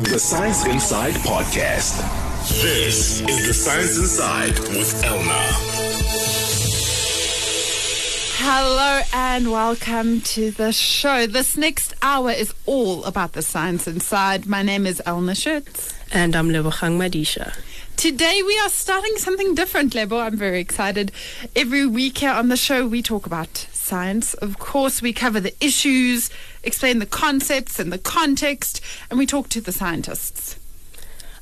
The Science Inside Podcast. This is The Science Inside with Elna. Hello and welcome to the show. This next hour is all about the science inside. My name is Elna Schutz. And I'm Lebogang Madisha. Today we are starting something different, Lebo. I'm very excited. Every week here on the show we talk about science. Of course, we cover the issues, explain the concepts and the context, and we talk to the scientists.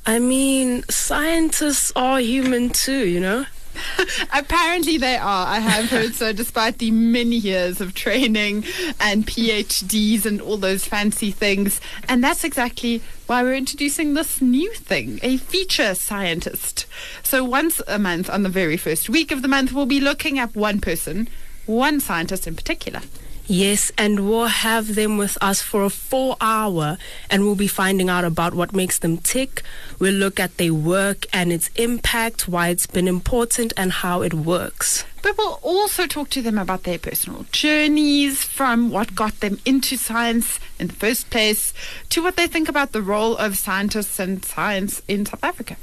I mean, scientists are human too, you know? Apparently they are. I have heard so, despite the many years of training and PhDs and all those fancy things. And that's exactly why we're introducing this new thing, a feature scientist. So once a month, on the very first week of the month, we'll be looking at one person, one scientist in particular. Yes, and we'll have them with us for a full hour and we'll be finding out about what makes them tick. We'll look at their work and its impact, why it's been important, and how it works. But we'll also talk to them about their personal journeys from what got them into science in the first place to what they think about the role of scientists and science in South Africa.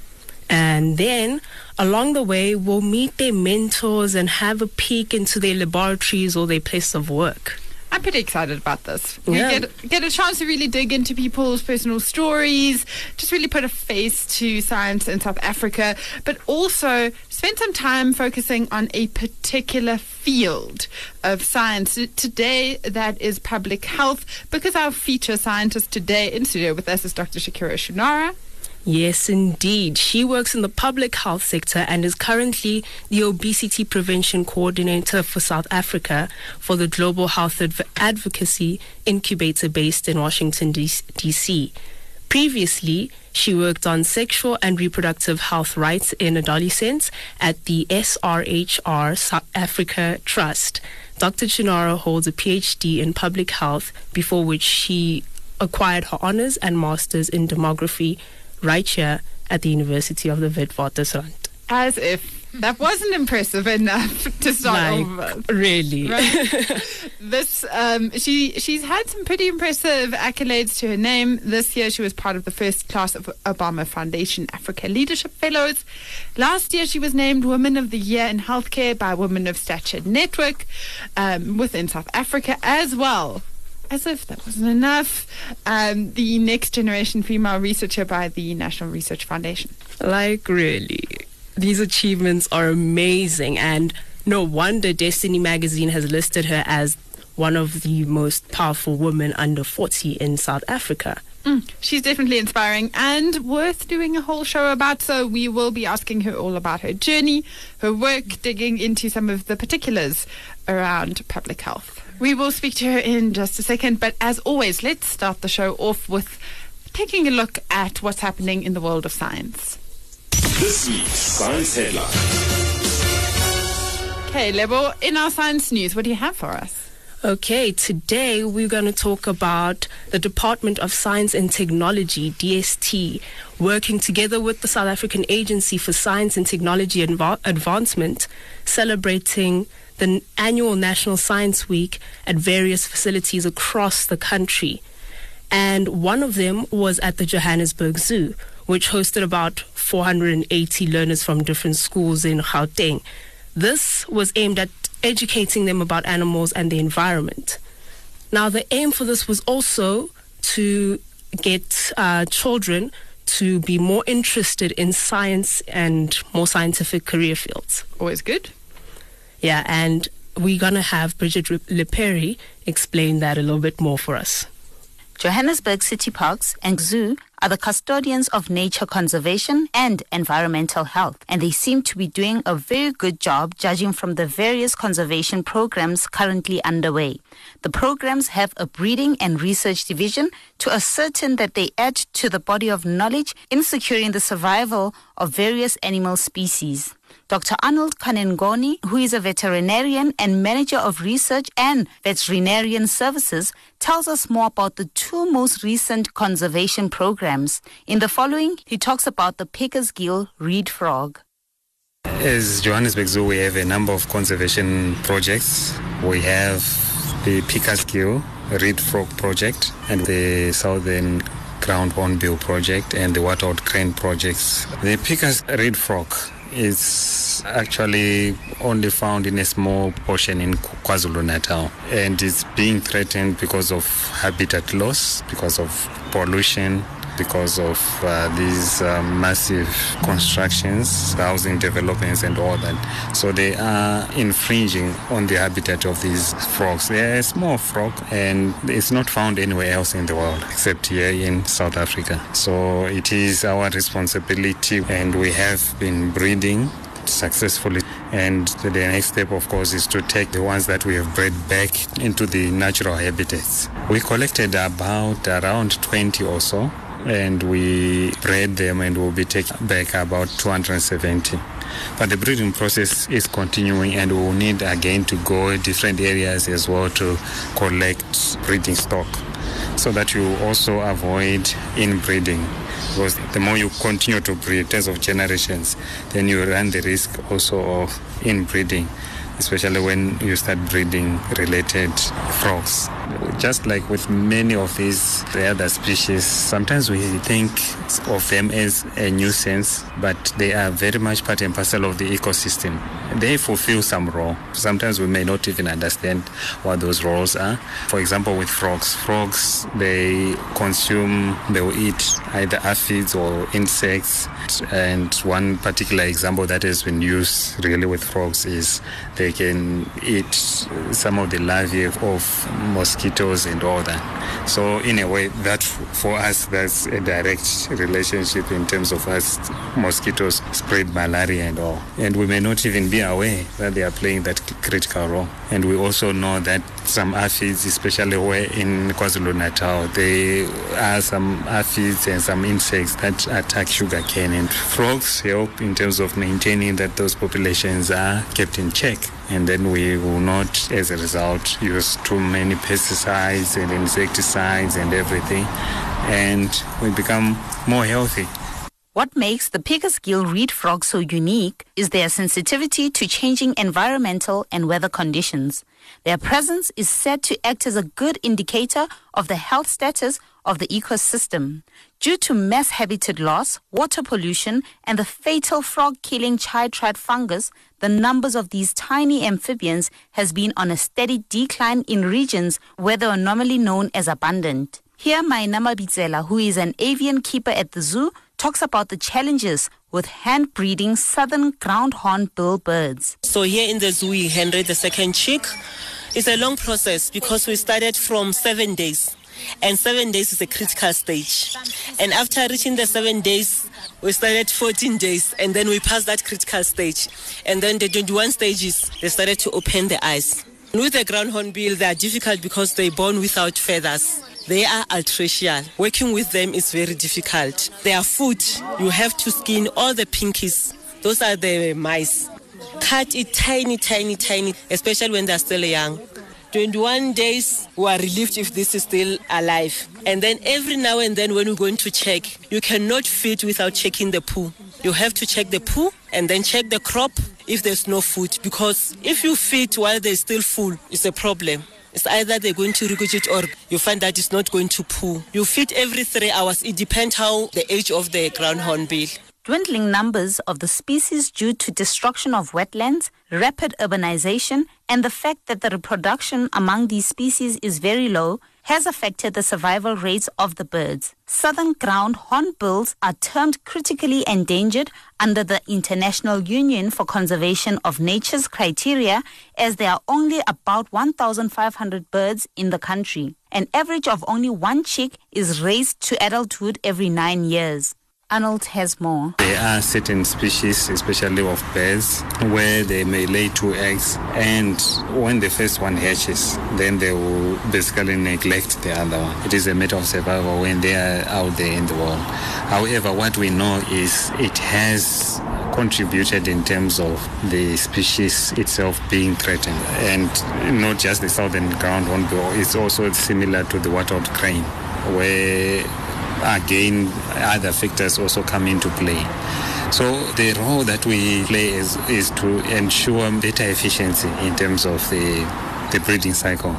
And then along the way, we'll meet their mentors and have a peek into their laboratories or their place of work. I'm pretty excited about this. We get get a chance to really dig into people's personal stories, just really put a face to science in South Africa, but also spend some time focusing on a particular field of science. Today, that is public health, because our feature scientist today in studio with us is Dr. Shakira Choonara. Yes, indeed. She works in the public health sector and is currently the obesity prevention coordinator for South Africa for the Global Health Adv- Advocacy Incubator based in Washington, D.C. Previously, she worked on sexual and reproductive health rights in adolescents at the SRHR South Africa Trust. Dr. Choonara holds a PhD in public health, before which she acquired her honors and masters in demography right here at the University of the Witwatersrand. As if that wasn't impressive enough to start. Like, really? Right. this um, she she's had some pretty impressive accolades to her name. This year she was part of the first class of Obama Foundation Africa Leadership Fellows. Last year she was named Woman of the Year in Healthcare by Women of Stature Network um, within South Africa as well. As if that wasn't enough, um, the next generation female researcher by the National Research Foundation. Like, really? These achievements are amazing, and no wonder Destiny magazine has listed her as one of the most powerful women under 40 in South Africa. Mm, she's definitely inspiring and worth doing a whole show about. So we will be asking her all about her journey, her work, digging into some of the particulars around public health. We will speak to her in just a second, but as always, let's start the show off with taking a look at what's happening in the world of science. This week's Science Headline. Okay, Lebo, in our science news, what do you have for us? Okay, today we're going to talk about the Department of Science and Technology, DST, working together with the South African Agency for Science and Technology Adva- Advancement, celebrating the annual National Science Week at various facilities across the country. And one of them was at the Johannesburg Zoo, which hosted about 480 learners from different schools in Gauteng. This was aimed at educating them about animals and the environment. Now, the aim for this was also to get uh, children to be more interested in science and more scientific career fields. Always good. Yeah, and we're going to have Bridget Leperi explain that a little bit more for us. Johannesburg City Parks and Zoo are the custodians of nature conservation and environmental health, and they seem to be doing a very good job judging from the various conservation programs currently underway. The programs have a breeding and research division to ascertain that they add to the body of knowledge in securing the survival of various animal species. Dr. Arnold Kanengoni, who is a veterinarian and manager of research and veterinarian services, tells us more about the two most recent conservation programs. In the following, he talks about the Pickersgill reed frog. As Johannesburg Zoo, we have a number of conservation projects. We have the Pickersgill Reed Frog Project and the Southern ground hornbill project and the wattled crane projects. The Picker's reed frog is actually only found in a small portion in KwaZulu-Natal and is being threatened because of habitat loss, because of pollution, because of uh, these uh, massive constructions, housing developments, and all that. So they are infringing on the habitat of these frogs. They are a small frog, and it's not found anywhere else in the world except here in South Africa. So it is our responsibility, and we have been breeding successfully. And the next step, of course, is to take the ones that we have bred back into the natural habitats. We collected about around 20 or so and we bred them and we'll be taking back about 270. But the breeding process is continuing and we'll need again to go in different areas as well to collect breeding stock so that you also avoid inbreeding because the more you continue to breed in terms of generations, then you run the risk also of inbreeding especially when you start breeding related frogs. Just like with many of these the other species, sometimes we think of them as a nuisance, but they are very much part and parcel of the ecosystem. They fulfill some role. Sometimes we may not even understand what those roles are. For example, with frogs, frogs they consume, they will eat either aphids or insects. And one particular example that has been used really with frogs is they can eat some of the larvae of mosquitoes and all that. So in a way, that for us, that's a direct relationship in terms of us mosquitoes spread malaria and all. And we may not even be aware that they are playing that critical role. And we also know that some aphids, especially where in KwaZulu-Natal, there are some aphids and some insects that attack sugarcane. And frogs help in terms of maintaining that those populations are kept in check. And then we will not, as a result, use too many pesticides and insecticides and everything. And we become more healthy. What makes the Pickersgill reed frog so unique is their sensitivity to changing environmental and weather conditions. Their presence is said to act as a good indicator of the health status of the ecosystem. Due to mass habitat loss, water pollution, and the fatal frog-killing chytrid fungus, the numbers of these tiny amphibians has been on a steady decline in regions where they are normally known as abundant. Here, Mainama Bitsela, who is an avian keeper at the zoo, talks about the challenges with hand breeding southern ground hornbill birds. So here in the zoo, hand the second chick. It's a long process because we started from seven days. And seven days is a critical stage. And after reaching the seven days, we started 14 days and then we passed that critical stage. And then the 21 stages, they started to open the eyes. With the ground hornbill, they are difficult because they're born without feathers. They are altricial. Working with them is very difficult. Their food, you have to skin all the pinkies. Those are the mice. Cut it tiny, tiny, tiny, especially when they're still young. 21 days, we are relieved if this is still alive. And then every now and then, when we're going to check, you cannot feed without checking the poo. You have to check the poo and then check the crop if there's no food. Because if you feed while they're still full, it's a problem. It's either they're going to regurgitate or you find that it's not going to poo. You feed every three hours. It depends how the age of the ground hornbill. Dwindling numbers of the species due to destruction of wetlands, rapid urbanization, and the fact that the reproduction among these species is very low has affected the survival rates of the birds. Southern ground hornbills are termed critically endangered under the International Union for Conservation of Nature's criteria as there are only about 1,500 birds in the country. An average of only one chick is raised to adulthood every nine years. Arnold has more. There are certain species, especially of birds, where they may lay two eggs, and when the first one hatches, then they will basically neglect the other one. It is a matter of survival when they are out there in the world. However, what we know is it has contributed in terms of the species itself being threatened, and not just the southern ground hornbill. It's also similar to the wattled crane, where again other factors also come into play. So the role that we play is, is to ensure better efficiency in terms of the, the breeding cycle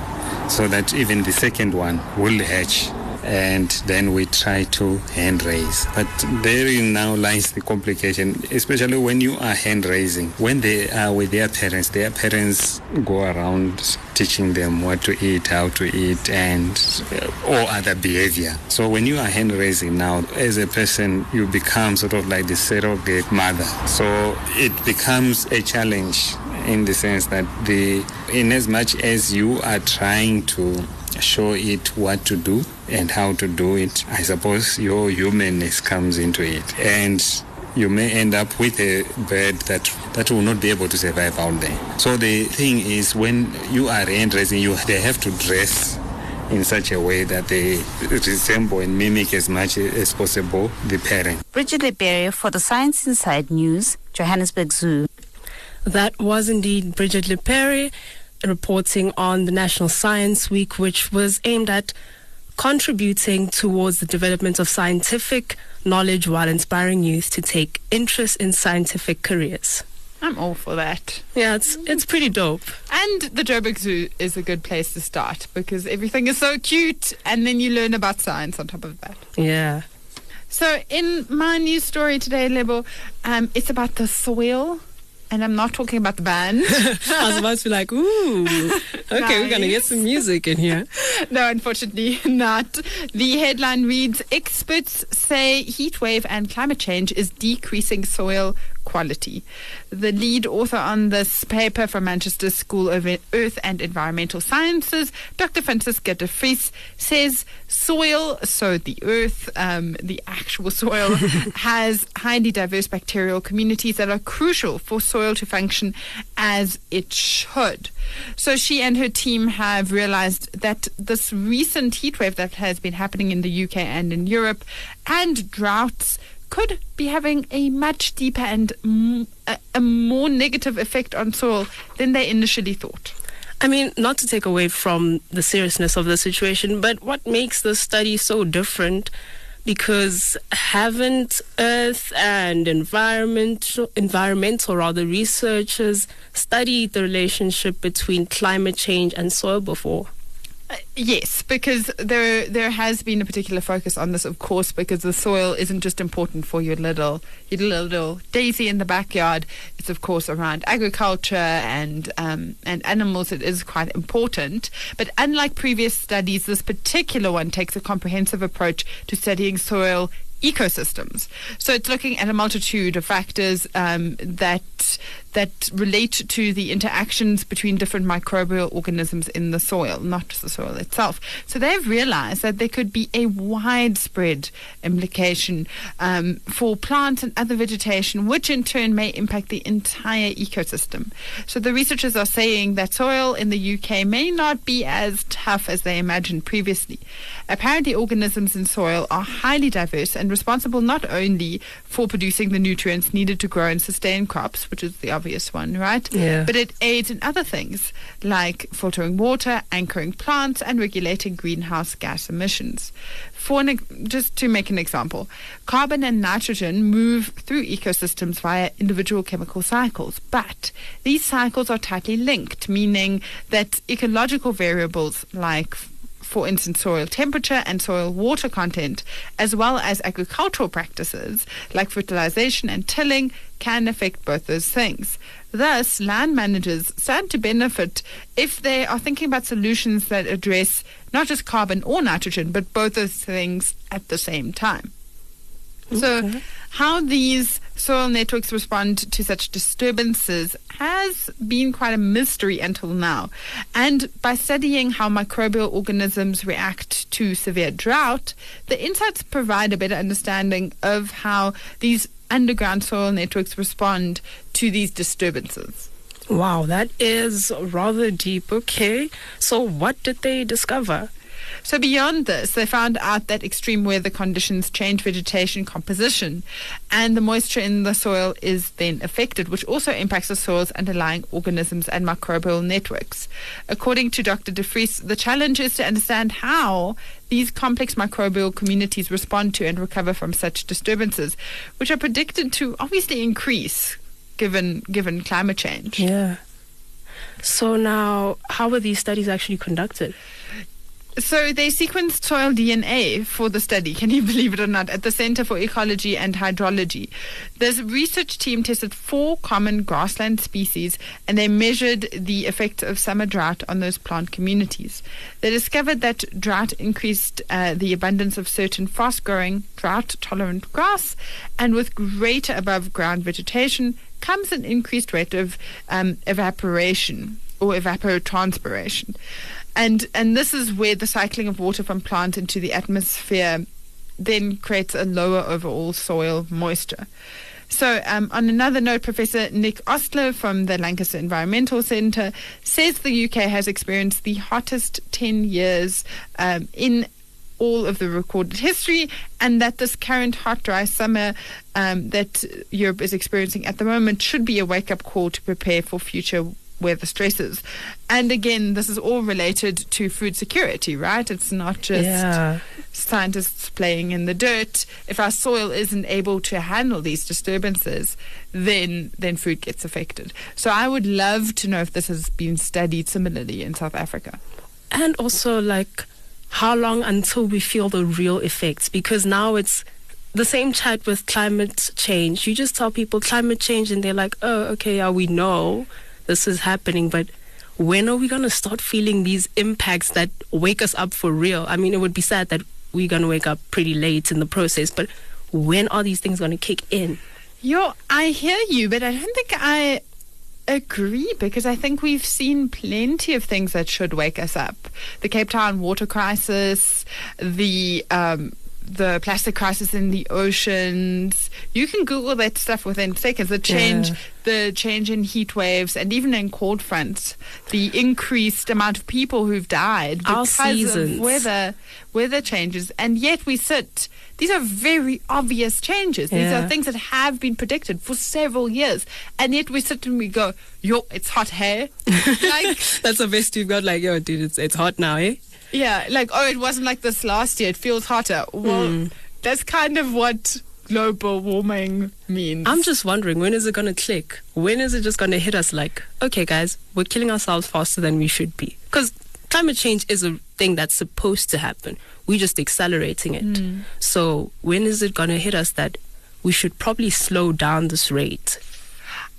so that even the second one will hatch and then we try to hand raise. But therein now lies the complication, especially when you are hand raising. When they are with their parents, their parents go around teaching them what to eat, how to eat, and uh, all other behavior. So when you are hand raising now, as a person, you become sort of like the surrogate mother. So it becomes a challenge in the sense that the in as much as you are trying to show it what to do and how to do it, I suppose your humanness comes into it. And you may end up with a bird that that will not be able to survive out there. So the thing is, when you are hand raising, you they have to dress in such a way that they resemble and mimic as much as possible the parent. Bridget Liberia for the Science Inside News, Johannesburg Zoo. That was indeed Bridget Lepere reporting on the National Science Week, which was aimed at contributing towards the development of scientific knowledge while inspiring youth to take interest in scientific careers. I'm all for that. Yeah, it's it's pretty dope. And the Joburg Zoo is a good place to start because everything is so cute and then you learn about science on top of that. Yeah. So in my news story today, Lebo, um, it's about the soil. And I'm not talking about the band. I was about to be like, ooh, okay, we're going to get some music in here. no, unfortunately not. The headline reads Experts say heat wave and climate change is decreasing soil quality. The lead author on this paper from Manchester School of Earth and Environmental Sciences, Dr. Franciska de Vries, says soil, so the earth, um, the actual soil, has highly diverse bacterial communities that are crucial for soil to function as it should. So she and her team have realized that this recent heat wave that has been happening in the UK and in Europe and droughts could be having a much deeper and m- a, a more negative effect on soil than they initially thought. I mean, not to take away from the seriousness of the situation, but what makes this study so different? Because haven't Earth and environmental, environmental rather researchers studied the relationship between climate change and soil before? Uh, yes, because there there has been a particular focus on this, of course, because the soil isn't just important for your little your little daisy in the backyard. It's of course around agriculture and um, and animals. It is quite important. But unlike previous studies, this particular one takes a comprehensive approach to studying soil ecosystems. So it's looking at a multitude of factors um, that that relate to the interactions between different microbial organisms in the soil, not just the soil itself. So they've realized that there could be a widespread implication um, for plants and other vegetation, which in turn may impact the entire ecosystem. So the researchers are saying that soil in the UK may not be as tough as they imagined previously. Apparently, organisms in soil are highly diverse and responsible not only for producing the nutrients needed to grow and sustain crops, which is the obvious obvious one, right? Yeah. But it aids in other things like filtering water, anchoring plants, and regulating greenhouse gas emissions. For an, just to make an example, carbon and nitrogen move through ecosystems via individual chemical cycles, but these cycles are tightly linked, meaning that ecological variables like for instance, soil temperature and soil water content, as well as agricultural practices like fertilization and tilling, can affect both those things. Thus, land managers stand to benefit if they are thinking about solutions that address not just carbon or nitrogen, but both those things at the same time. Okay. So, how these soil networks respond to such disturbances has been quite a mystery until now. And by studying how microbial organisms react to severe drought, the insights provide a better understanding of how these underground soil networks respond to these disturbances. Wow, that is rather deep. Okay. So, what did they discover? So beyond this, they found out that extreme weather conditions change vegetation composition, and the moisture in the soil is then affected, which also impacts the soil's underlying organisms and microbial networks. According to Dr. De Vries, the challenge is to understand how these complex microbial communities respond to and recover from such disturbances, which are predicted to obviously increase given given climate change. Yeah. So now, how were these studies actually conducted? So they sequenced soil DNA for the study, can you believe it or not, at the Center for Ecology and Hydrology. This research team tested four common grassland species and they measured the effects of summer drought on those plant communities. They discovered that drought increased uh, the abundance of certain fast growing, drought tolerant grass, and with greater above ground vegetation comes an increased rate of um, evaporation or evapotranspiration. And and this is where the cycling of water from plant into the atmosphere then creates a lower overall soil moisture. So, um, on another note, Professor Nick Ostle from the Lancaster Environmental Centre says the UK has experienced the hottest 10 years um, in all of the recorded history, and that this current hot, dry summer um, that Europe is experiencing at the moment should be a wake up call to prepare for future weather stresses. And again, this is all related to food security, right? It's not just Yeah. scientists playing in the dirt. If our soil isn't able to handle these disturbances, then then food gets affected. So I would love to know if this has been studied similarly in South Africa. And also, like, how long until we feel the real effects? Because now it's the same chat with climate change. You just tell people climate change, and they're like, oh, okay, yeah, we know this is happening, but when are we going to start feeling these impacts that wake us up for real? I mean, it would be sad that we're going to wake up pretty late in the process, but when are these things going to kick in? Yo, I hear you, but I don't think I agree because I think we've seen plenty of things that should wake us up. The Cape Town water crisis, the um, the plastic crisis in the oceans. You can Google that stuff within seconds. The change, Yeah. the change in heat waves, and even in cold fronts, the increased amount of people who've died because of weather weather changes. And yet we sit. These are very obvious changes. These are things that have been predicted for several years, and yet we sit and we go, "Yo, it's hot here." like, That's the best you've got. Like, yo, dude, it's, it's hot now, eh? Yeah, like oh, it wasn't like this last year. It feels hotter. Well, Hmm. that's kind of what global warming means. I'm just wondering, when is it going to click? When is it just going to hit us like, okay, guys, we're killing ourselves faster than we should be? Because climate change is a thing that's supposed to happen. We're just accelerating it. So when is it going to hit us that we should probably slow down this rate?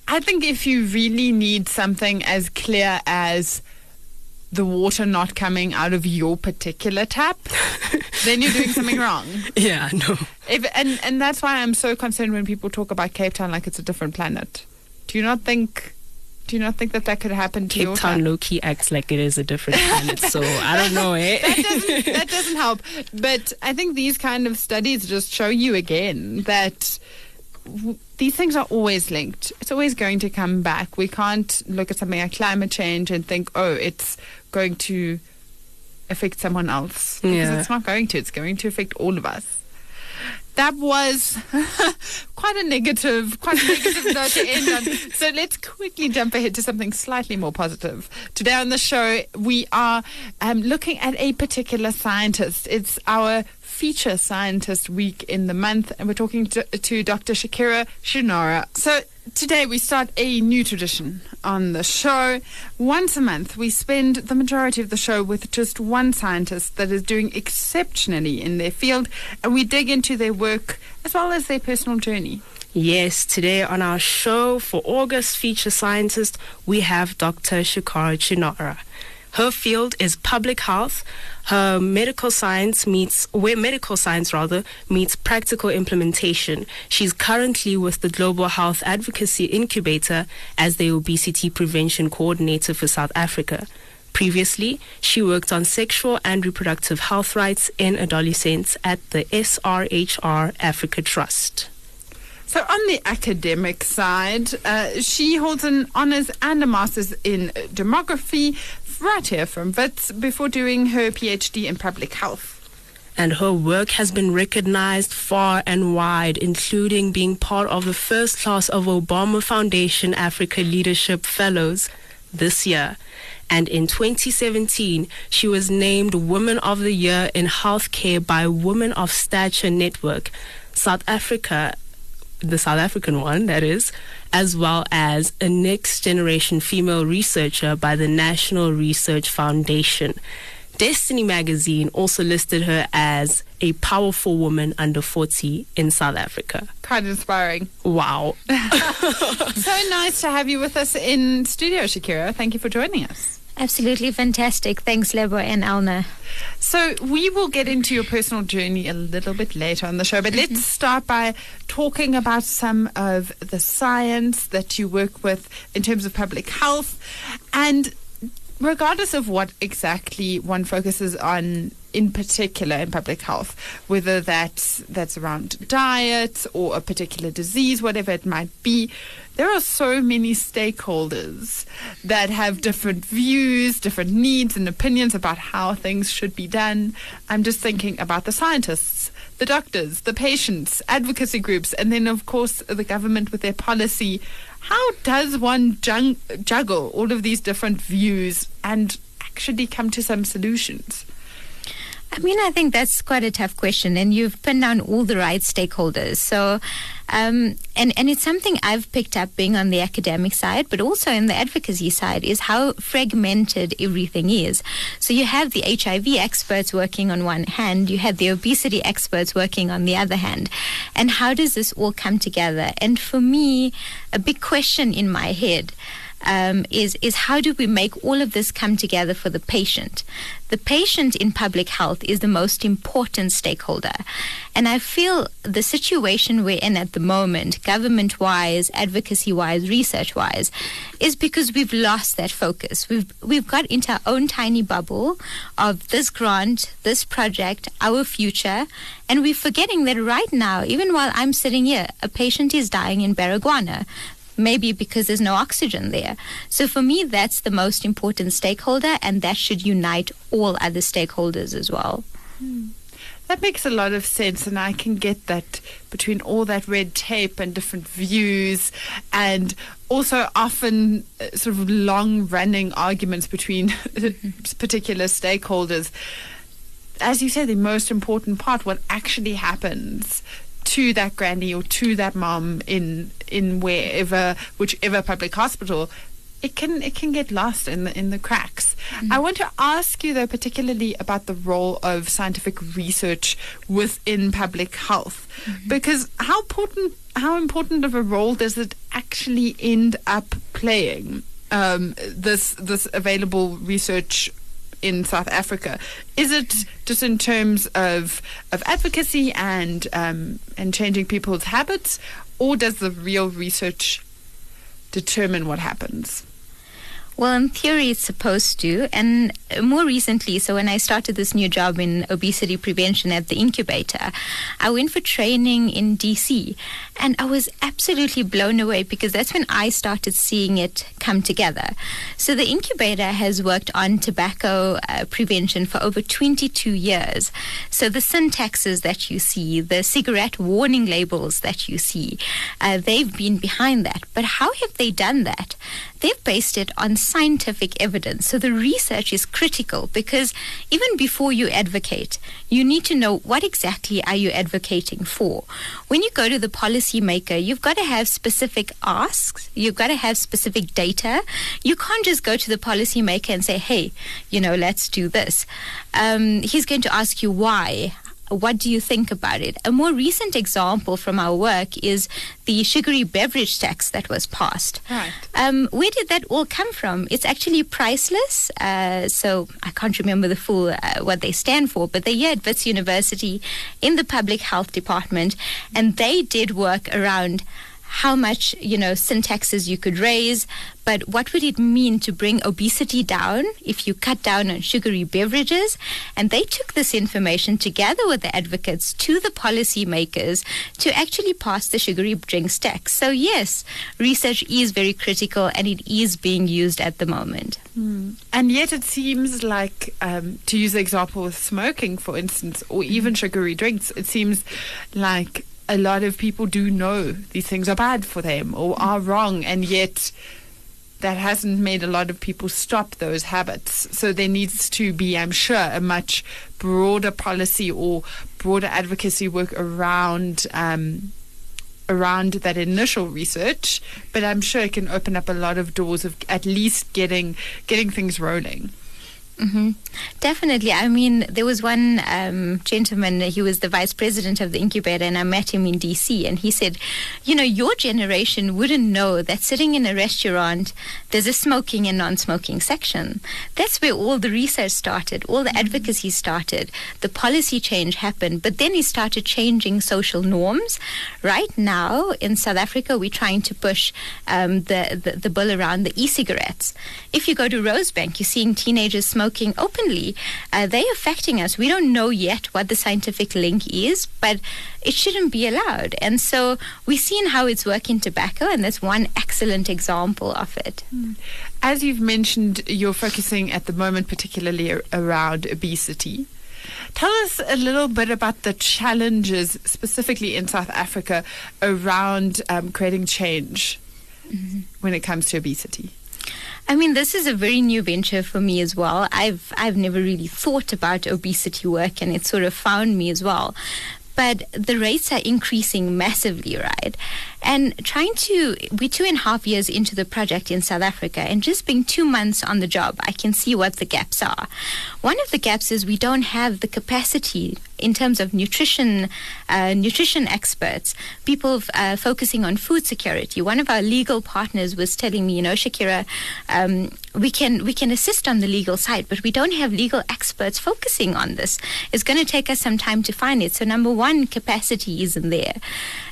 I think if you really need something as clear as the water not coming out of your particular tap, then you're doing something wrong. Yeah, no. If, and and that's why I'm so concerned when people talk about Cape Town like it's a different planet. Do you not think? Do you not think that that could happen to Cape your Town low key acts like it is a different planet. so I don't know, eh? that doesn't that doesn't help. But I think these kind of studies just show you again that w- these things are always linked. It's always going to come back. We can't look at something like climate change and think, oh, it's going to affect someone else because Yeah. it's not going to. It's going to affect all of us. That was quite a negative, quite a negative note to end on. So let's quickly jump ahead to something slightly more positive. Today on the show, we are um, looking at a particular scientist. It's our feature scientist week in the month, and we're talking to, to Dr. Shakira Choonara. So today we start a new tradition on the show. Once a month, we spend the majority of the show with just one scientist that is doing exceptionally in their field, and we dig into their work as well as their personal journey. Yes, today on our show for August feature scientist, we have Dr. Shakira Choonara. Her field is public health. Her medical science meets, where medical science rather, meets practical implementation. She's currently with the Global Health Advocacy Incubator as the obesity prevention coordinator for South Africa. Previously, she worked on sexual and reproductive health rights in adolescents at the SRHR Africa Trust. So, on the academic side, uh, she holds an honours and a master's in demography right here from Wits before doing her PhD in public health. and her work has been recognized far and wide, including being part of the first class of Obama Foundation Africa Leadership Fellows this year. And in 2017, she was named Woman of the Year in Healthcare by Women of Stature Network. South Africa the South African one, that is, as well as a next generation female researcher by the National Research Foundation. Destiny magazine also listed her as a powerful woman under 40 in South Africa. Kind of inspiring. Wow. so nice to have you with us in studio, Shakira. Thank you for joining us. Absolutely fantastic. Thanks, Lebo and Elna. So, we will get into your personal journey a little bit later on the show, but let's mm-hmm. start by talking about some of the science that you work with in terms of public health. And regardless of what exactly one focuses on in particular in public health, whether that's that's around diet or a particular disease, whatever it might be, there are so many stakeholders that have different views, different needs and opinions about how things should be done. I'm just thinking about the scientists, the doctors, the patients, advocacy groups, and then of course the government with their policy. How does one juggle all of these different views and actually come to some solutions? I mean, I think that's quite a tough question, and you've pinned down all the right stakeholders. So, um, and and it's something I've picked up being on the academic side, but also in the advocacy side, is how fragmented everything is. So you have the HIV experts working on one hand, you have the obesity experts working on the other hand, and how does this all come together? And for me, a big question in my head um, is is how do we make all of this come together for the patient? The patient in public health is the most important stakeholder, and I feel the situation we're in at the moment, government wise, advocacy wise, research wise, is because we've lost that focus. We've we've got into our own tiny bubble of this grant, this project, our future, and we're forgetting that right now, even while I'm sitting here, a patient is dying in Baragwanath maybe because there's no oxygen there. So for me, that's the most important stakeholder, and that should unite all other stakeholders as well. That makes a lot of sense, and I can get that between all that red tape and different views, and also often uh, sort of long running arguments between particular stakeholders. As you say, the most important part, what actually happens to that granny or to that mom in in wherever whichever public hospital it can it can get lost in the in the cracks. I want to ask you though particularly about the role of scientific research within public health. Because how important how important of a role does it actually end up playing um, this this available research in South Africa? Is it just in terms of of advocacy and um, and changing people's habits, or does the real research determine what happens? Well, in theory, it's supposed to. And more recently, so when I started this new job in obesity prevention at the incubator, I went for training in DC. And I was absolutely blown away because that's when I started seeing it come together. So the incubator has worked on tobacco uh, prevention for over 22 years. So the sin taxes that you see, the cigarette warning labels that you see, uh, they've been behind that. But how have they done that? They've based it on scientific evidence. So the research is critical because even before you advocate, you need to know what exactly are you advocating for. When you go to the policymaker, you've got to have specific asks, you've got to have specific data. You can't just go to the policymaker and say, hey, you know, let's do this. Um, he's going to ask you why what do you think about it? A more recent example from our work is the sugary beverage tax that was passed. Right. Um, where did that all come from? It's actually PRICELESS. Uh, so I can't remember the full uh, what they stand for, but they're here at Wits University in the public health department, and they did work around how much you know sin taxes you could raise but what would it mean to bring obesity down if you cut down on sugary beverages? And they took this information together with the advocates to the policymakers to actually pass the sugary drinks tax. So yes research is very critical and it is being used at the moment. And yet, it seems like, um, to use the example with smoking, for instance, or even sugary drinks, it seems like a lot of people do know these things are bad for them or are wrong, and yet that hasn't made a lot of people stop those habits. So there needs to be, I'm sure, a much broader policy or broader advocacy work around. Um, around that initial research, but I'm sure it can open up a lot of doors of at least getting getting things rolling. Hmm Definitely. I mean, there was one um, gentleman, he was the vice president of the incubator, and I met him in DC, and he said, You know, your generation wouldn't know that sitting in a restaurant, there's a smoking and non smoking section. That's where all the research started, all the advocacy started, the policy change happened, but then he started changing social norms. Right now in South Africa, we're trying to push um, the, the, the bill around the e cigarettes. If you go to Rosebank, you're seeing teenagers smoking openly. Uh, they're affecting us. We don't know yet what the scientific link is, but it shouldn't be allowed. And so we've seen how it's working tobacco, and that's one excellent example of it. As you've mentioned, you're focusing at the moment particularly ar- around obesity. Tell us a little bit about the challenges, specifically in South Africa, around um, creating change when it comes to obesity. I mean, this is a very new venture for me as well. I've I've never really thought about obesity work, and it sort of found me as well. But the rates are increasing massively, right? And trying to, we're two and a half years into the project in South Africa, and just being two months on the job, I can see what the gaps are. One of the gaps is we don't have the capacity in terms of nutrition, uh, nutrition experts, people uh, focusing on food security. One of our legal partners was telling me, you know, Shakira, um, we can we can assist on the legal side, but we don't have legal experts focusing on this. It's going to take us some time to find it. So number one, capacity isn't there.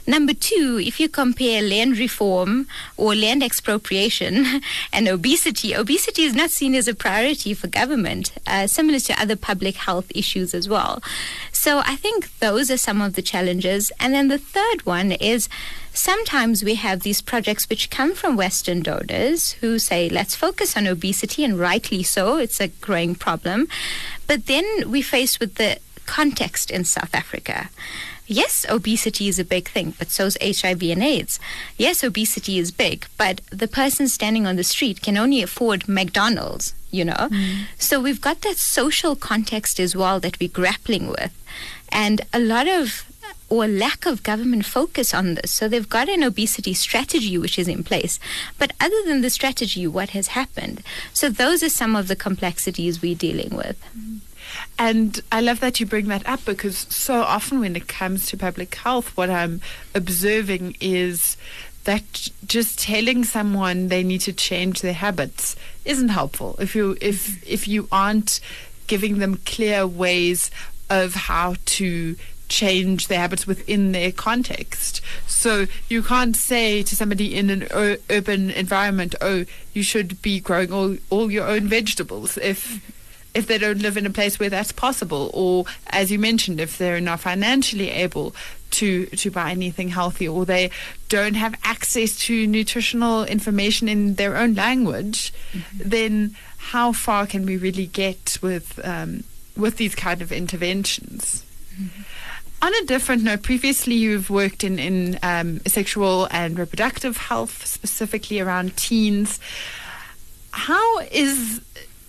Number two, if you compare land reform or land expropriation and obesity, obesity is not seen as a priority for government, uh, similar to other public health issues as well. So I think those are some of the challenges. And then the third one is sometimes we have these projects which come from Western donors who say, let's focus on obesity, and rightly so, it's a growing problem. But then we face with the context in South Africa. Yes, obesity is a big thing, but so is HIV and AIDS. Yes, obesity is big, but the person standing on the street can only afford McDonald's, you know? Mm. So we've got that social context as well that we're grappling with. And a lot of or lack of government focus on this. So they've got an obesity strategy which is in place. But other than the strategy, what has happened? So those are some of the complexities we're dealing with. And I love that you bring that up because so often when it comes to public health, what I'm observing is that just telling someone they need to change their habits isn't helpful. If you if mm-hmm. if you aren't giving them clear ways of how to change their habits within their context. So you can't say to somebody in an ur- urban environment, "Oh, you should be growing all all your own vegetables." If if they don't live in a place where that's possible, or as you mentioned, if they're not financially able to to buy anything healthy, or they don't have access to nutritional information in their own language, then how far can we really get with um, with these kind of interventions? On a different note, previously you've worked in, in um, sexual and reproductive health, specifically around teens. How is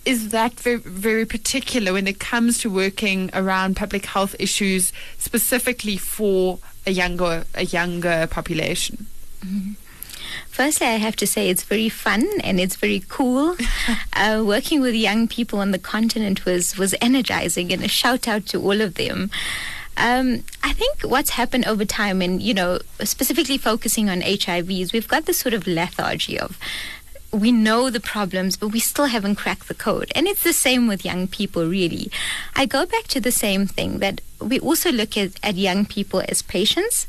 is that very, very particular when it comes to working around public health issues, specifically for a younger a younger population? Firstly, I have to say it's very fun and it's very cool. uh, working with young people on the continent was was energizing, and a shout out to all of them. Um, I think what's happened over time, and you know, specifically focusing on HIVs, we've got this sort of lethargy of we know the problems, but we still haven't cracked the code. And it's the same with young people, really. I go back to the same thing that we also look at, at young people as patients.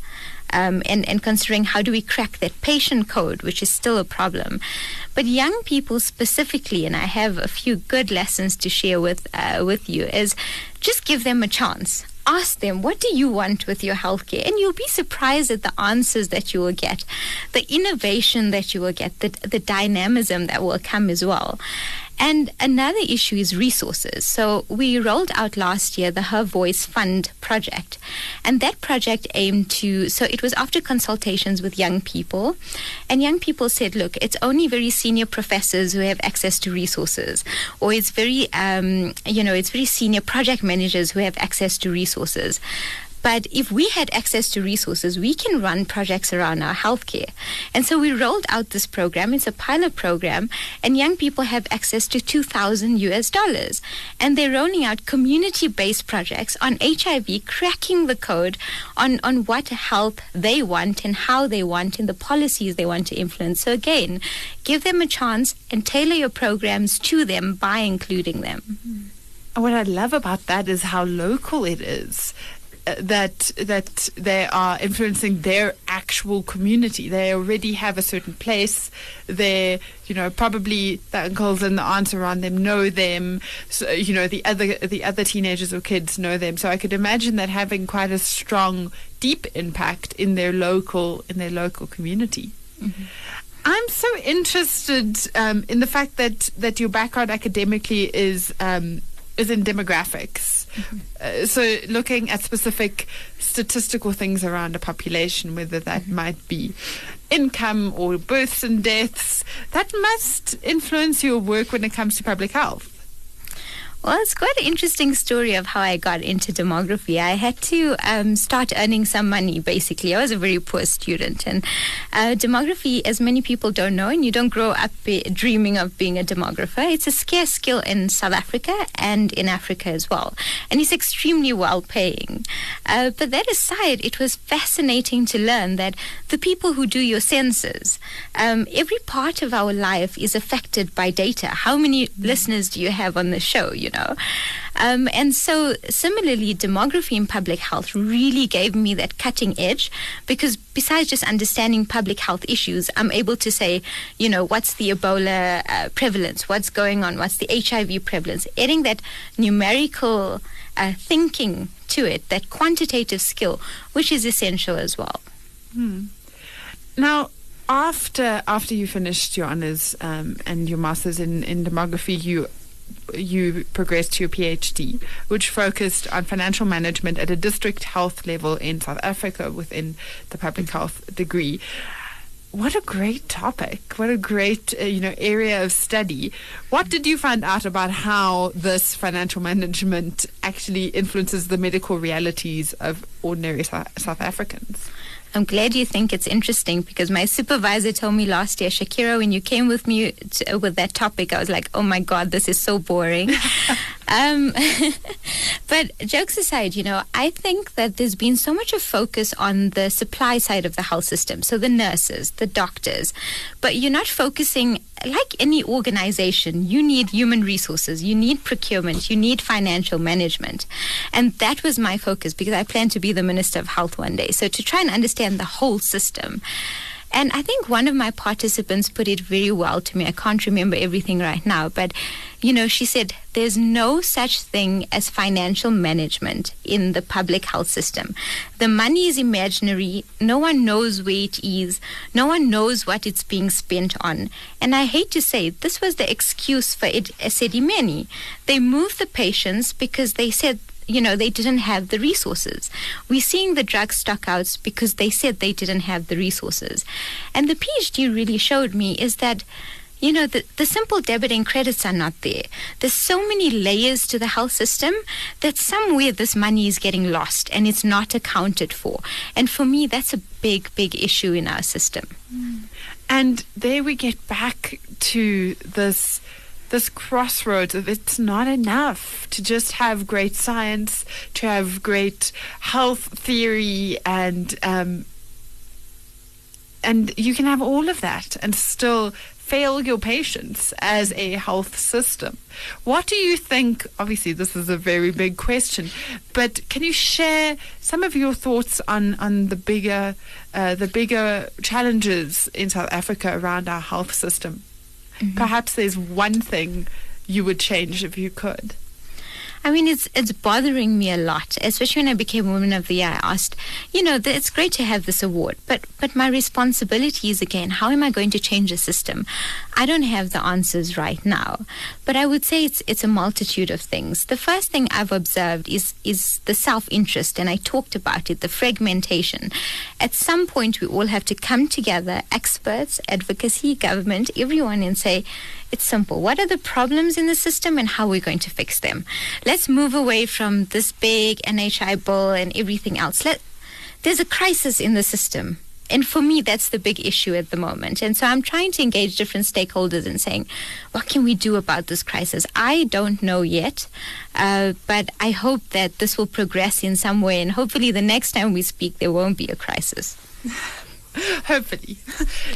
Um, and, and considering how do we crack that patient code, which is still a problem. But young people specifically, and I have a few good lessons to share with uh, with you, is just give them a chance ask them, what do you want with your healthcare? And you'll be surprised at the answers that you will get, the innovation that you will get, the, the dynamism that will come as well. And another issue is resources. So we rolled out last year the Her Voice Fund project. And that project aimed to, so it was after consultations with young people. And young people said, look, it's only very senior professors who have access to resources. Or it's very, um, you know, it's very senior project managers who have access to resources. But if we had access to resources, we can run projects around our healthcare. And so we rolled out this program. It's a pilot program, and young people have access to 2,000 US dollars. And they're rolling out community based projects on HIV, cracking the code on, on what health they want and how they want and the policies they want to influence. So, again, give them a chance and tailor your programs to them by including them. Mm-hmm. What I love about that is how local it is. That that they are influencing their actual community. They already have a certain place. They, you know, probably the uncles and the aunts around them know them. So, you know, the other the other teenagers or kids know them. So I could imagine that having quite a strong, deep impact in their local in their local community. I'm so interested um, in the fact that, that your background academically is um, is in demographics. Uh, so looking at specific statistical things around a population, whether that might be income or births and deaths, that must influence your work when it comes to public health. Well, it's quite an interesting story of how I got into demography. I had to um, start earning some money, basically. I was a very poor student. And uh, demography, as many people don't know, and you don't grow up be- dreaming of being a demographer, it's a scarce skill in South Africa and in Africa as well. And it's extremely well paying. Uh, but that aside, it was fascinating to learn that the people who do your census, um, every part of our life is affected by data. How many listeners do you have on the show, you know? Um, and so, similarly, demography in public health really gave me that cutting edge because besides just understanding public health issues, I'm able to say, you know, what's the Ebola uh, prevalence? What's going on? What's the HIV prevalence? Adding that numerical uh, thinking to it, that quantitative skill, which is essential as well. Now, after after you finished your honors um, and your masters in, in demography, you you progressed to your PhD, which focused on financial management at a district health level in South Africa within the public health degree. What a great topic! What a great uh, you know area of study. What did you find out about how this financial management actually influences the medical realities of ordinary South Africans? I'm glad you think it's interesting because my supervisor told me last year, Shakira, when you came with me to, with that topic, I was like, oh my God, this is so boring. um, but jokes aside, you know, I think that there's been so much of focus on the supply side of the health system. So the nurses, the doctors, but you're not focusing like any organization, you need human resources, you need procurement, you need financial management. And that was my focus because I plan to be the Minister of Health one day. So to try and understand the whole system. And I think one of my participants put it very well to me. I can't remember everything right now, but you know, she said there's no such thing as financial management in the public health system. The money is imaginary. No one knows where it is. No one knows what it's being spent on. And I hate to say, this was the excuse for Ed- Esidimeni. They moved the patients because they said you know, they didn't have the resources. We're seeing the drug stockouts because they said they didn't have the resources. And the PhD really showed me is that, you know, the, the simple debit and credits are not there. There's so many layers to the health system that somewhere this money is getting lost and it's not accounted for. And for me, that's a big, big issue in our system. Mm. And there we get back to this this crossroads of it's not enough to just have great science, to have great health theory, and um, and you can have all of that and still fail your patients as a health system. What do you think? Obviously, this is a very big question, but can you share some of your thoughts on on the bigger uh, the bigger challenges in South Africa around our health system? Perhaps there's one thing you would change if you could. I mean, it's it's bothering me a lot, especially when I became Woman of the Year. I asked, you know, th- it's great to have this award, but but my responsibility is again, how am I going to change the system? I don't have the answers right now, but I would say it's it's a multitude of things. The first thing I've observed is is the self interest, and I talked about it, the fragmentation. At some point, we all have to come together, experts, advocacy, government, everyone, and say, It's simple. What are the problems in the system and how we're going to fix them? Let's move away from this big NHI bill and everything else. Let, there's a crisis in the system. And for me, that's the big issue at the moment. And so I'm trying to engage different stakeholders and saying, what can we do about this crisis? I don't know yet, uh, but I hope that this will progress in some way. And hopefully, the next time we speak, there won't be a crisis. Hopefully.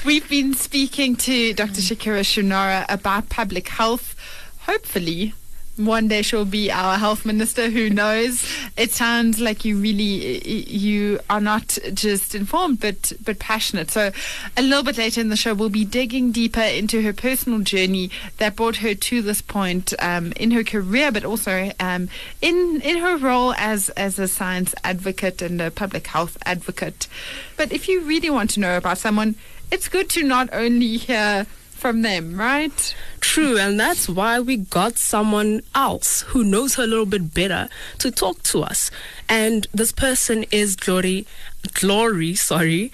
We've been speaking to Dr. Shakira Choonara about public health. Hopefully, one day she'll be our health minister who knows? It sounds like you really you are not just informed but but passionate. So a little bit later in the show we'll be digging deeper into her personal journey that brought her to this point um, in her career but also um, in in her role as as a science advocate and a public health advocate. But if you really want to know about someone it's good to not only hear from them, right? True, and that's why we got someone else who knows her a little bit better to talk to us. And this person is Glory, Glory, sorry,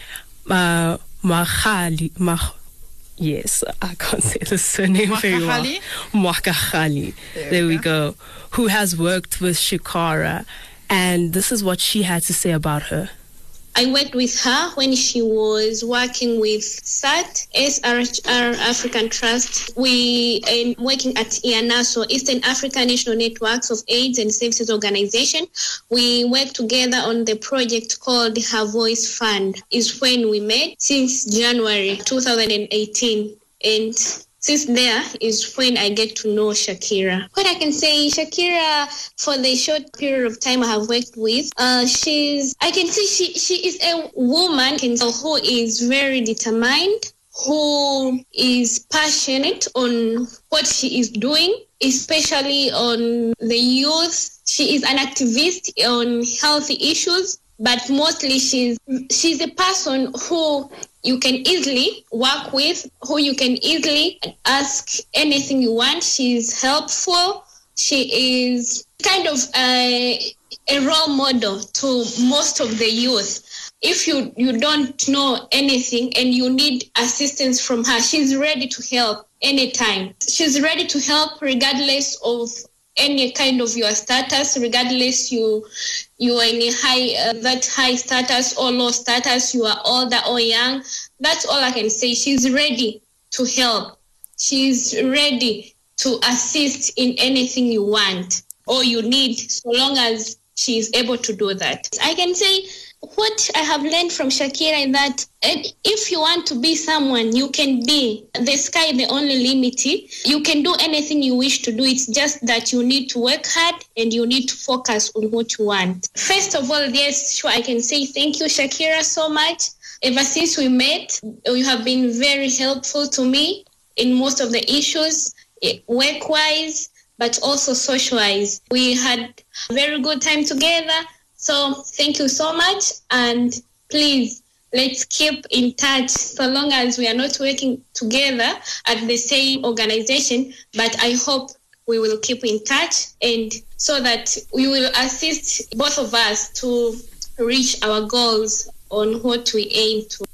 uh, Mahali, Mah. Yes, I can't say the surname very well. Mwakahali. There, there we go. Who has worked with Shakira, and this is what she had to say about her. I worked with her when she was working with SAT, SRHR African Trust. We are working at EANNASO, Eastern African National Networks of AIDS and Services Organization. We worked together on the project called Her Voice Fund, is when we met since January 2018. And since there is when I get to know Shakira. What I can say, Shakira, for the short period of time I have worked with, uh, she's, I can see she, she is a woman who is very determined, who is passionate on what she is doing, especially on the youth. She is an activist on healthy issues but mostly she's she's a person who you can easily work with, who you can easily ask anything you want. She's helpful. She is kind of a, a role model to most of the youth. If you, you don't know anything and you need assistance from her, she's ready to help anytime. She's ready to help regardless of any kind of your status, regardless you you are in high uh, that high status or low status, you are older or young. That's all I can say. She's ready to help. She's ready to assist in anything you want or you need, so long as she is able to do that. I can say what I have learned from Shakira is that if you want to be someone, you can be. The sky the only limit. You can do anything you wish to do. It's just that you need to work hard and you need to focus on what you want. First of all, yes, sure, I can say thank you, Shakira, so much. Ever since we met, you have been very helpful to me in most of the issues, eh, work-wise, but also social-wise. We had very good time together so thank you so much. And please, let's keep in touch so long as we are not working together at the same organization. But I hope we will keep in touch and so that we will assist both of us to reach our goals on what we aim to.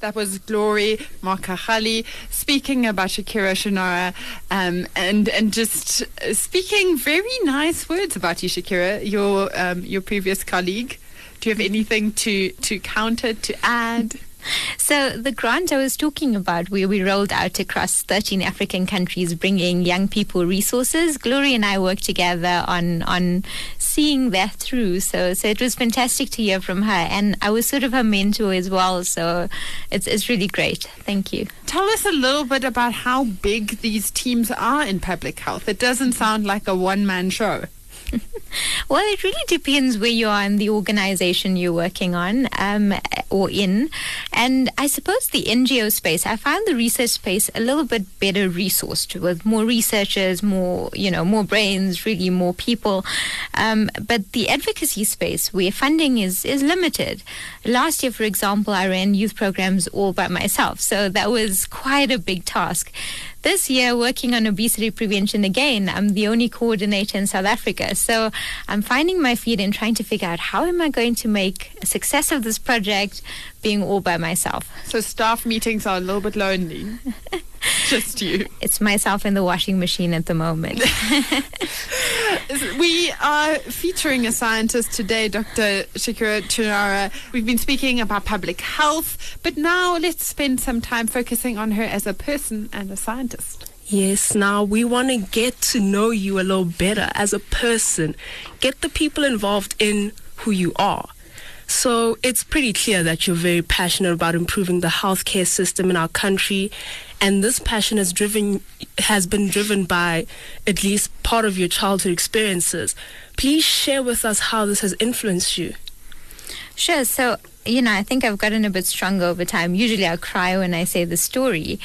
That was Glory Makahali speaking about Shakira Choonara um, and and just speaking very nice words about you, Shakira, your um, your previous colleague. Do you have anything to, to counter, to add? So the grant I was talking about, where we rolled out across 13 African countries, bringing young people resources. Glory and I worked together on on seeing that through. So so it was fantastic to hear from her, and I was sort of her mentor as well. So it's it's really great. Thank you. Tell us a little bit about how big these teams are in public health. It doesn't sound like a one man show. well, it really depends where you are in the organization you're working on um, or in. And I suppose the NGO space, I find the research space a little bit better resourced with more researchers, more, you know, more brains, really more people. Um, but the advocacy space where funding is, is limited. Last year, for example, I ran youth programs all by myself. So that was quite a big task. This year, working on obesity prevention again, I'm the only coordinator in South Africa. So I'm finding my feet and trying to figure out how am I going to make a success of this project being all by myself. So staff meetings are a little bit lonely. Just you. It's myself in the washing machine at the moment. we are featuring a scientist today, Dr. Shakira Choonara. We've been speaking about public health, but now let's spend some time focusing on her as a person and a scientist. Yes, now we want to get to know you a little better as a person, get the people involved in who you are. So it's pretty clear that you're very passionate about improving the healthcare system in our country, and this passion has driven has been driven by at least part of your childhood experiences. Please share with us how this has influenced you. Sure. So, you know, I think I've gotten a bit stronger over time. Usually I cry when I say the story.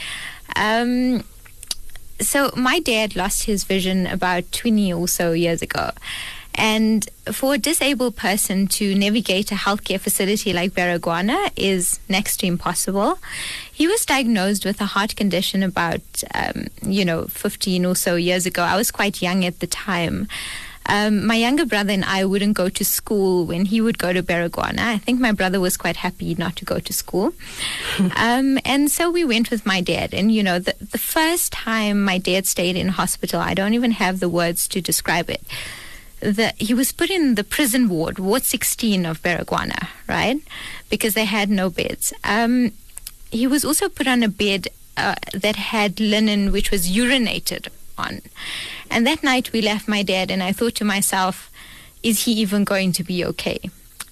Um, so, my dad lost his vision about 20 or so years ago. And for a disabled person to navigate a healthcare facility like Baragwanath is next to impossible. He was diagnosed with a heart condition about, um, you know, 15 or so years ago. I was quite young at the time. Um, my younger brother and I wouldn't go to school when he would go to Baragwanath. I think my brother was quite happy not to go to school. um, and so we went with my dad. And, you know, the, the first time my dad stayed in hospital, I don't even have the words to describe it the, he was put in the prison ward, Ward 16 of Baragwanath, right? Because they had no beds. Um, he was also put on a bed uh, that had linen which was urinated on. And that night we left my dad, and I thought to myself, is he even going to be okay?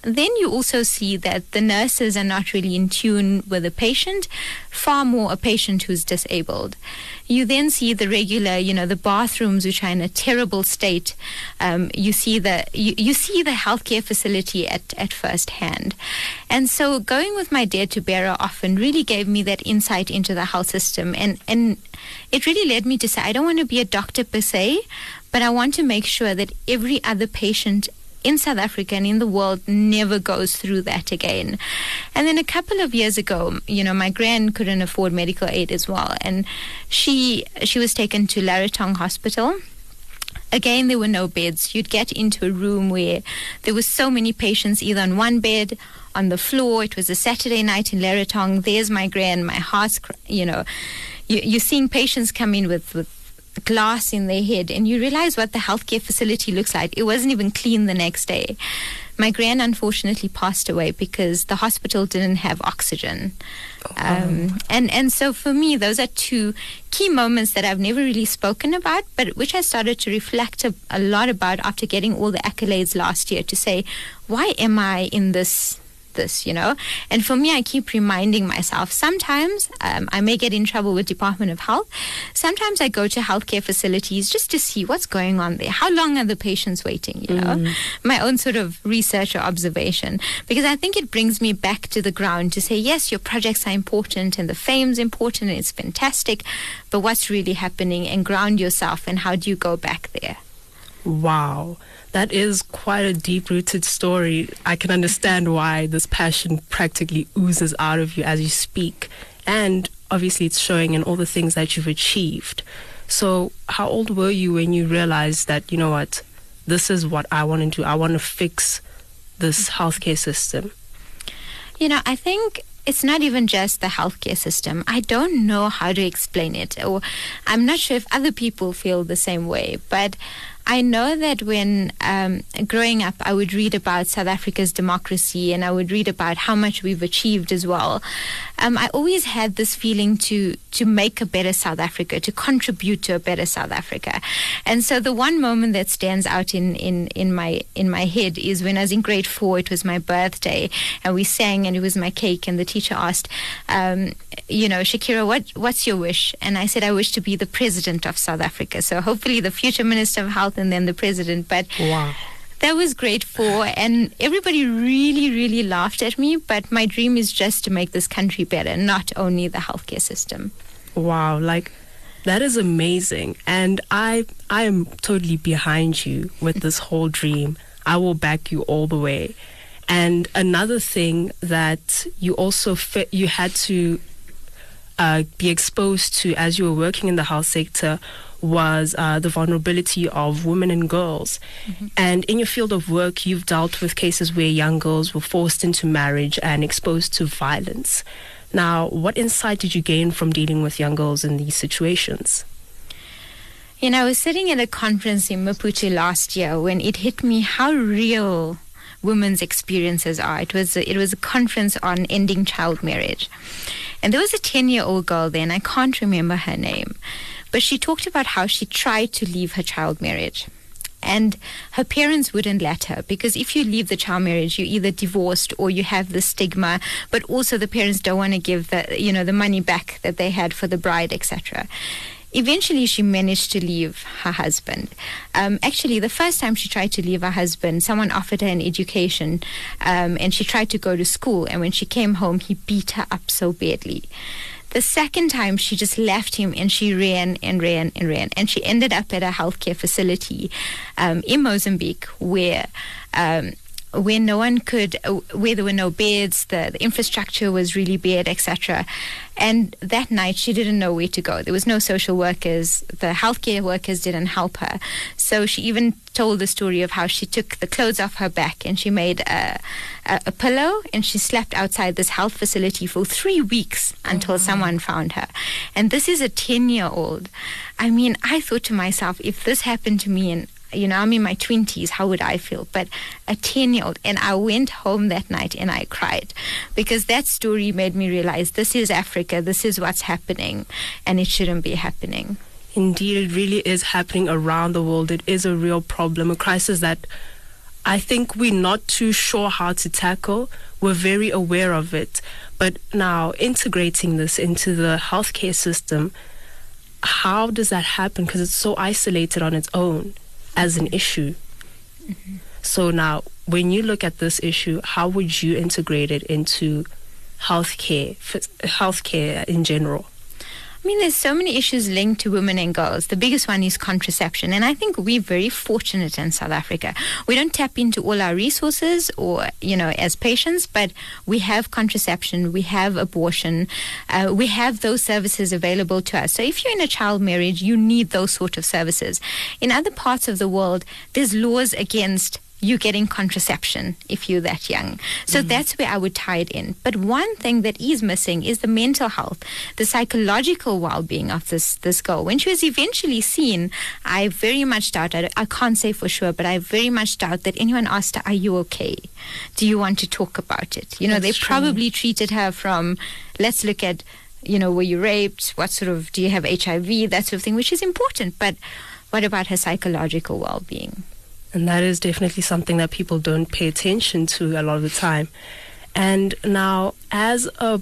Then you also see that the nurses are not really in tune with the patient, far more a patient who's disabled. You then see the regular, you know, the bathrooms which are in a terrible state. Um, you see the you, you see the healthcare facility at, at first hand. And so going with my dad to Bara often really gave me that insight into the health system and, and it really led me to say I don't want to be a doctor per se, but I want to make sure that every other patient in South Africa and in the world never goes through that again. And then a couple of years ago, you know, my grand couldn't afford medical aid as well, and she she was taken to Leratong Hospital. Again, there were no beds. You'd get into a room where there were so many patients either on one bed, on the floor. It was a Saturday night in Leratong. There's my grand, my heart's, you know, you, you're seeing patients come in with, with glass in their head and you realize what the healthcare facility looks like. It wasn't even clean the next day. My grand unfortunately passed away because the hospital didn't have oxygen. Um, and, and so for me, those are two key moments that I've never really spoken about, but which I started to reflect a, a lot about after getting all the accolades last year to say, why am I in this this, you know? And for me, I keep reminding myself sometimes um, I may get in trouble with Department of Health. Sometimes I go to healthcare facilities just to see what's going on there. How long are the patients waiting, you know? Mm. My own sort of research or observation. Because I think it brings me back to the ground to say, yes, your projects are important and the fame's important and it's fantastic, but what's really happening and ground yourself and how do you go back there? Wow. That is quite a deep rooted story. I can understand why this passion practically oozes out of you as you speak. And obviously, it's showing in all the things that you've achieved. So, how old were you when you realized that, you know what, this is what I want to do? I want to fix this healthcare system? You know, I think it's not even just the healthcare system. I don't know how to explain it, or I'm not sure if other people feel the same way, but I know that when um, growing up, I would read about South Africa's democracy and I would read about how much we've achieved as well. Um, I always had this feeling to to make a better South Africa, to contribute to a better South Africa. And so the one moment that stands out in, in, in my in my head is when I was in grade four. It was my birthday, and we sang, and it was my cake, and the teacher asked, um, you know, Shakira, what what's your wish? And I said I wish to be the president of South Africa. So hopefully the future minister of health and then the president. But wow. that was great for and everybody really really laughed at me. But my dream is just to make this country better not only the healthcare system. Wow like that is amazing. And i i am totally behind you with this whole dream. I will back you all the way. And another thing that you also fit, you had to uh, be exposed to as you were working in the health sector was uh, the vulnerability of women and girls. And in your field of work, you've dealt with cases where young girls were forced into marriage and exposed to violence. Now, what insight did you gain from dealing with young girls in these situations? You know, I was sitting at a conference in Maputo last year when it hit me how real women's experiences are. It was a, it was a conference on ending child marriage, and there was a ten year old girl then. I can't remember her name, but she talked about how she tried to leave her child marriage. And her parents wouldn't let her because if you leave the child marriage, you're either divorced or you have the stigma. But also, the parents don't want to give the you know the money back that they had for the bride, etc. Eventually, she managed to leave her husband. Um, actually, the first time she tried to leave her husband, someone offered her an education, um, and she tried to go to school. And when she came home, he beat her up so badly. The second time, she just left him and she ran and ran and ran. And she ended up at a healthcare facility um, in Mozambique where. Um, where no one could, where there were no beds, the, the infrastructure was really bad, etc. And that night, she didn't know where to go. There was no social workers. The healthcare workers didn't help her. So she even told the story of how she took the clothes off her back and she made a, a, a pillow and she slept outside this health facility for three weeks until oh, someone found her. And this is a 10 year old. I mean, I thought to myself, if this happened to me and you know, I'm in my 20s, how would I feel? But a 10 year old, and I went home that night and I cried because that story made me realize this is Africa, this is what's happening, and it shouldn't be happening. Indeed, it really is happening around the world. It is a real problem, a crisis that I think we're not too sure how to tackle. We're very aware of it. But now, integrating this into the healthcare system, how does that happen? Because it's so isolated on its own as an issue. So now, when you look at this issue, how would you integrate it into healthcare, healthcare in general? I mean, there's so many issues linked to women and girls. The biggest one is contraception. And I think we're very fortunate in South Africa. We don't tap into all our resources or, you know, as patients, but we have contraception, we have abortion, uh, we have those services available to us. So if you're in a child marriage, you need those sort of services. In other parts of the world, there's laws against you getting contraception if you're that young. So mm-hmm. that's where I would tie it in. But one thing that is missing is the mental health, the psychological well-being of this this girl. When she was eventually seen, I very much doubt. I, I can't say for sure, but I very much doubt that anyone asked her, "Are you okay? Do you want to talk about it?" You know, they That's true. probably treated her from, "Let's look at." You know, were you raped? What sort of do you have HIV? That sort of thing, which is important. But what about her psychological well-being? And that is definitely something that people don't pay attention to a lot of the time. And now, as a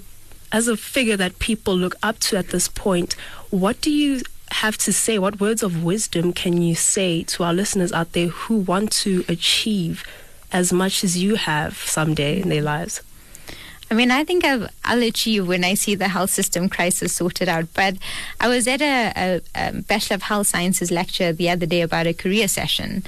as a figure that people look up to at this point, what do you have to say? What words of wisdom can you say to our listeners out there who want to achieve as much as you have someday in their lives? I mean, I think I've, I'll achieve when I see the health system crisis sorted out. But I was at a, a, a Bachelor of Health Sciences lecture the other day about a career session,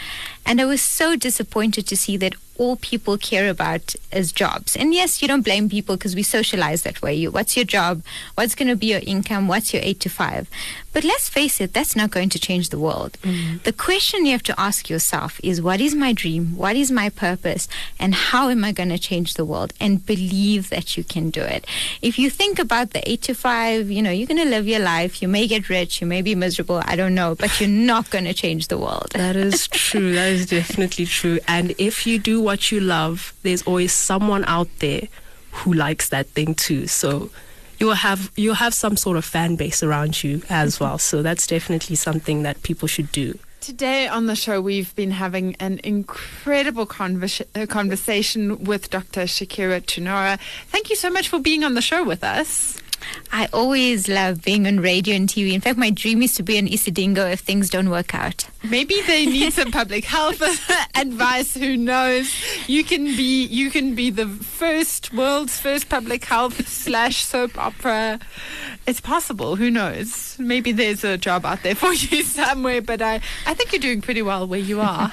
and I was so disappointed to see that all people care about is jobs. And yes, you don't blame people because we socialize that way. You, what's your job? What's going to be your income? What's your eight to five? But let's face it, that's not going to change the world. Mm. The question you have to ask yourself is what is my dream? What is my purpose? And how am I going to change the world? And believe that you can do it. If you think about the eight to five, you know, you're going to live your life. You may get rich. You may be miserable. I don't know. But you're not going to change the world. That is true. that is definitely true. And if you do what you love, there's always someone out there who likes that thing too. So you'll have you'll have some sort of fan base around you as well. So that's definitely something that people should do. Today on the show, we've been having an incredible convers- uh, conversation with Dr. Shakira Choonara. Thank you so much for being on the show with us. I always love being on radio and TV. In fact, my dream is to be on Isidingo if things don't work out. Maybe they need some public health advice. Who knows? You can be you can be the first world's first public health slash soap opera. It's possible. Who knows? Maybe there's a job out there for you somewhere. But I I think you're doing pretty well where you are.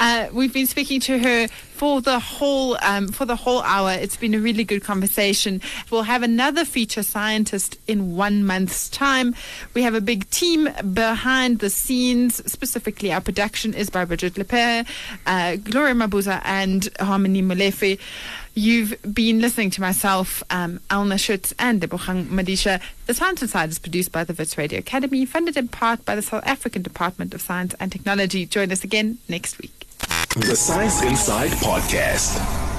uh, we've been speaking to her for the whole um, for the whole hour. It's been a really good conversation. We'll have another feature scientist in one month's time. We have a big team behind the scenes. Specifically, our production is by Bridget Lepere, uh, Gloria Mabuza, and Harmony Molefe. You've been listening to myself, um, Elna Schutz, and Debochang Madisha. The Science Inside is produced by the Wits Radio Academy, funded in part by the South African Department of Science and Technology. Join us again next week. The Science Inside Podcast.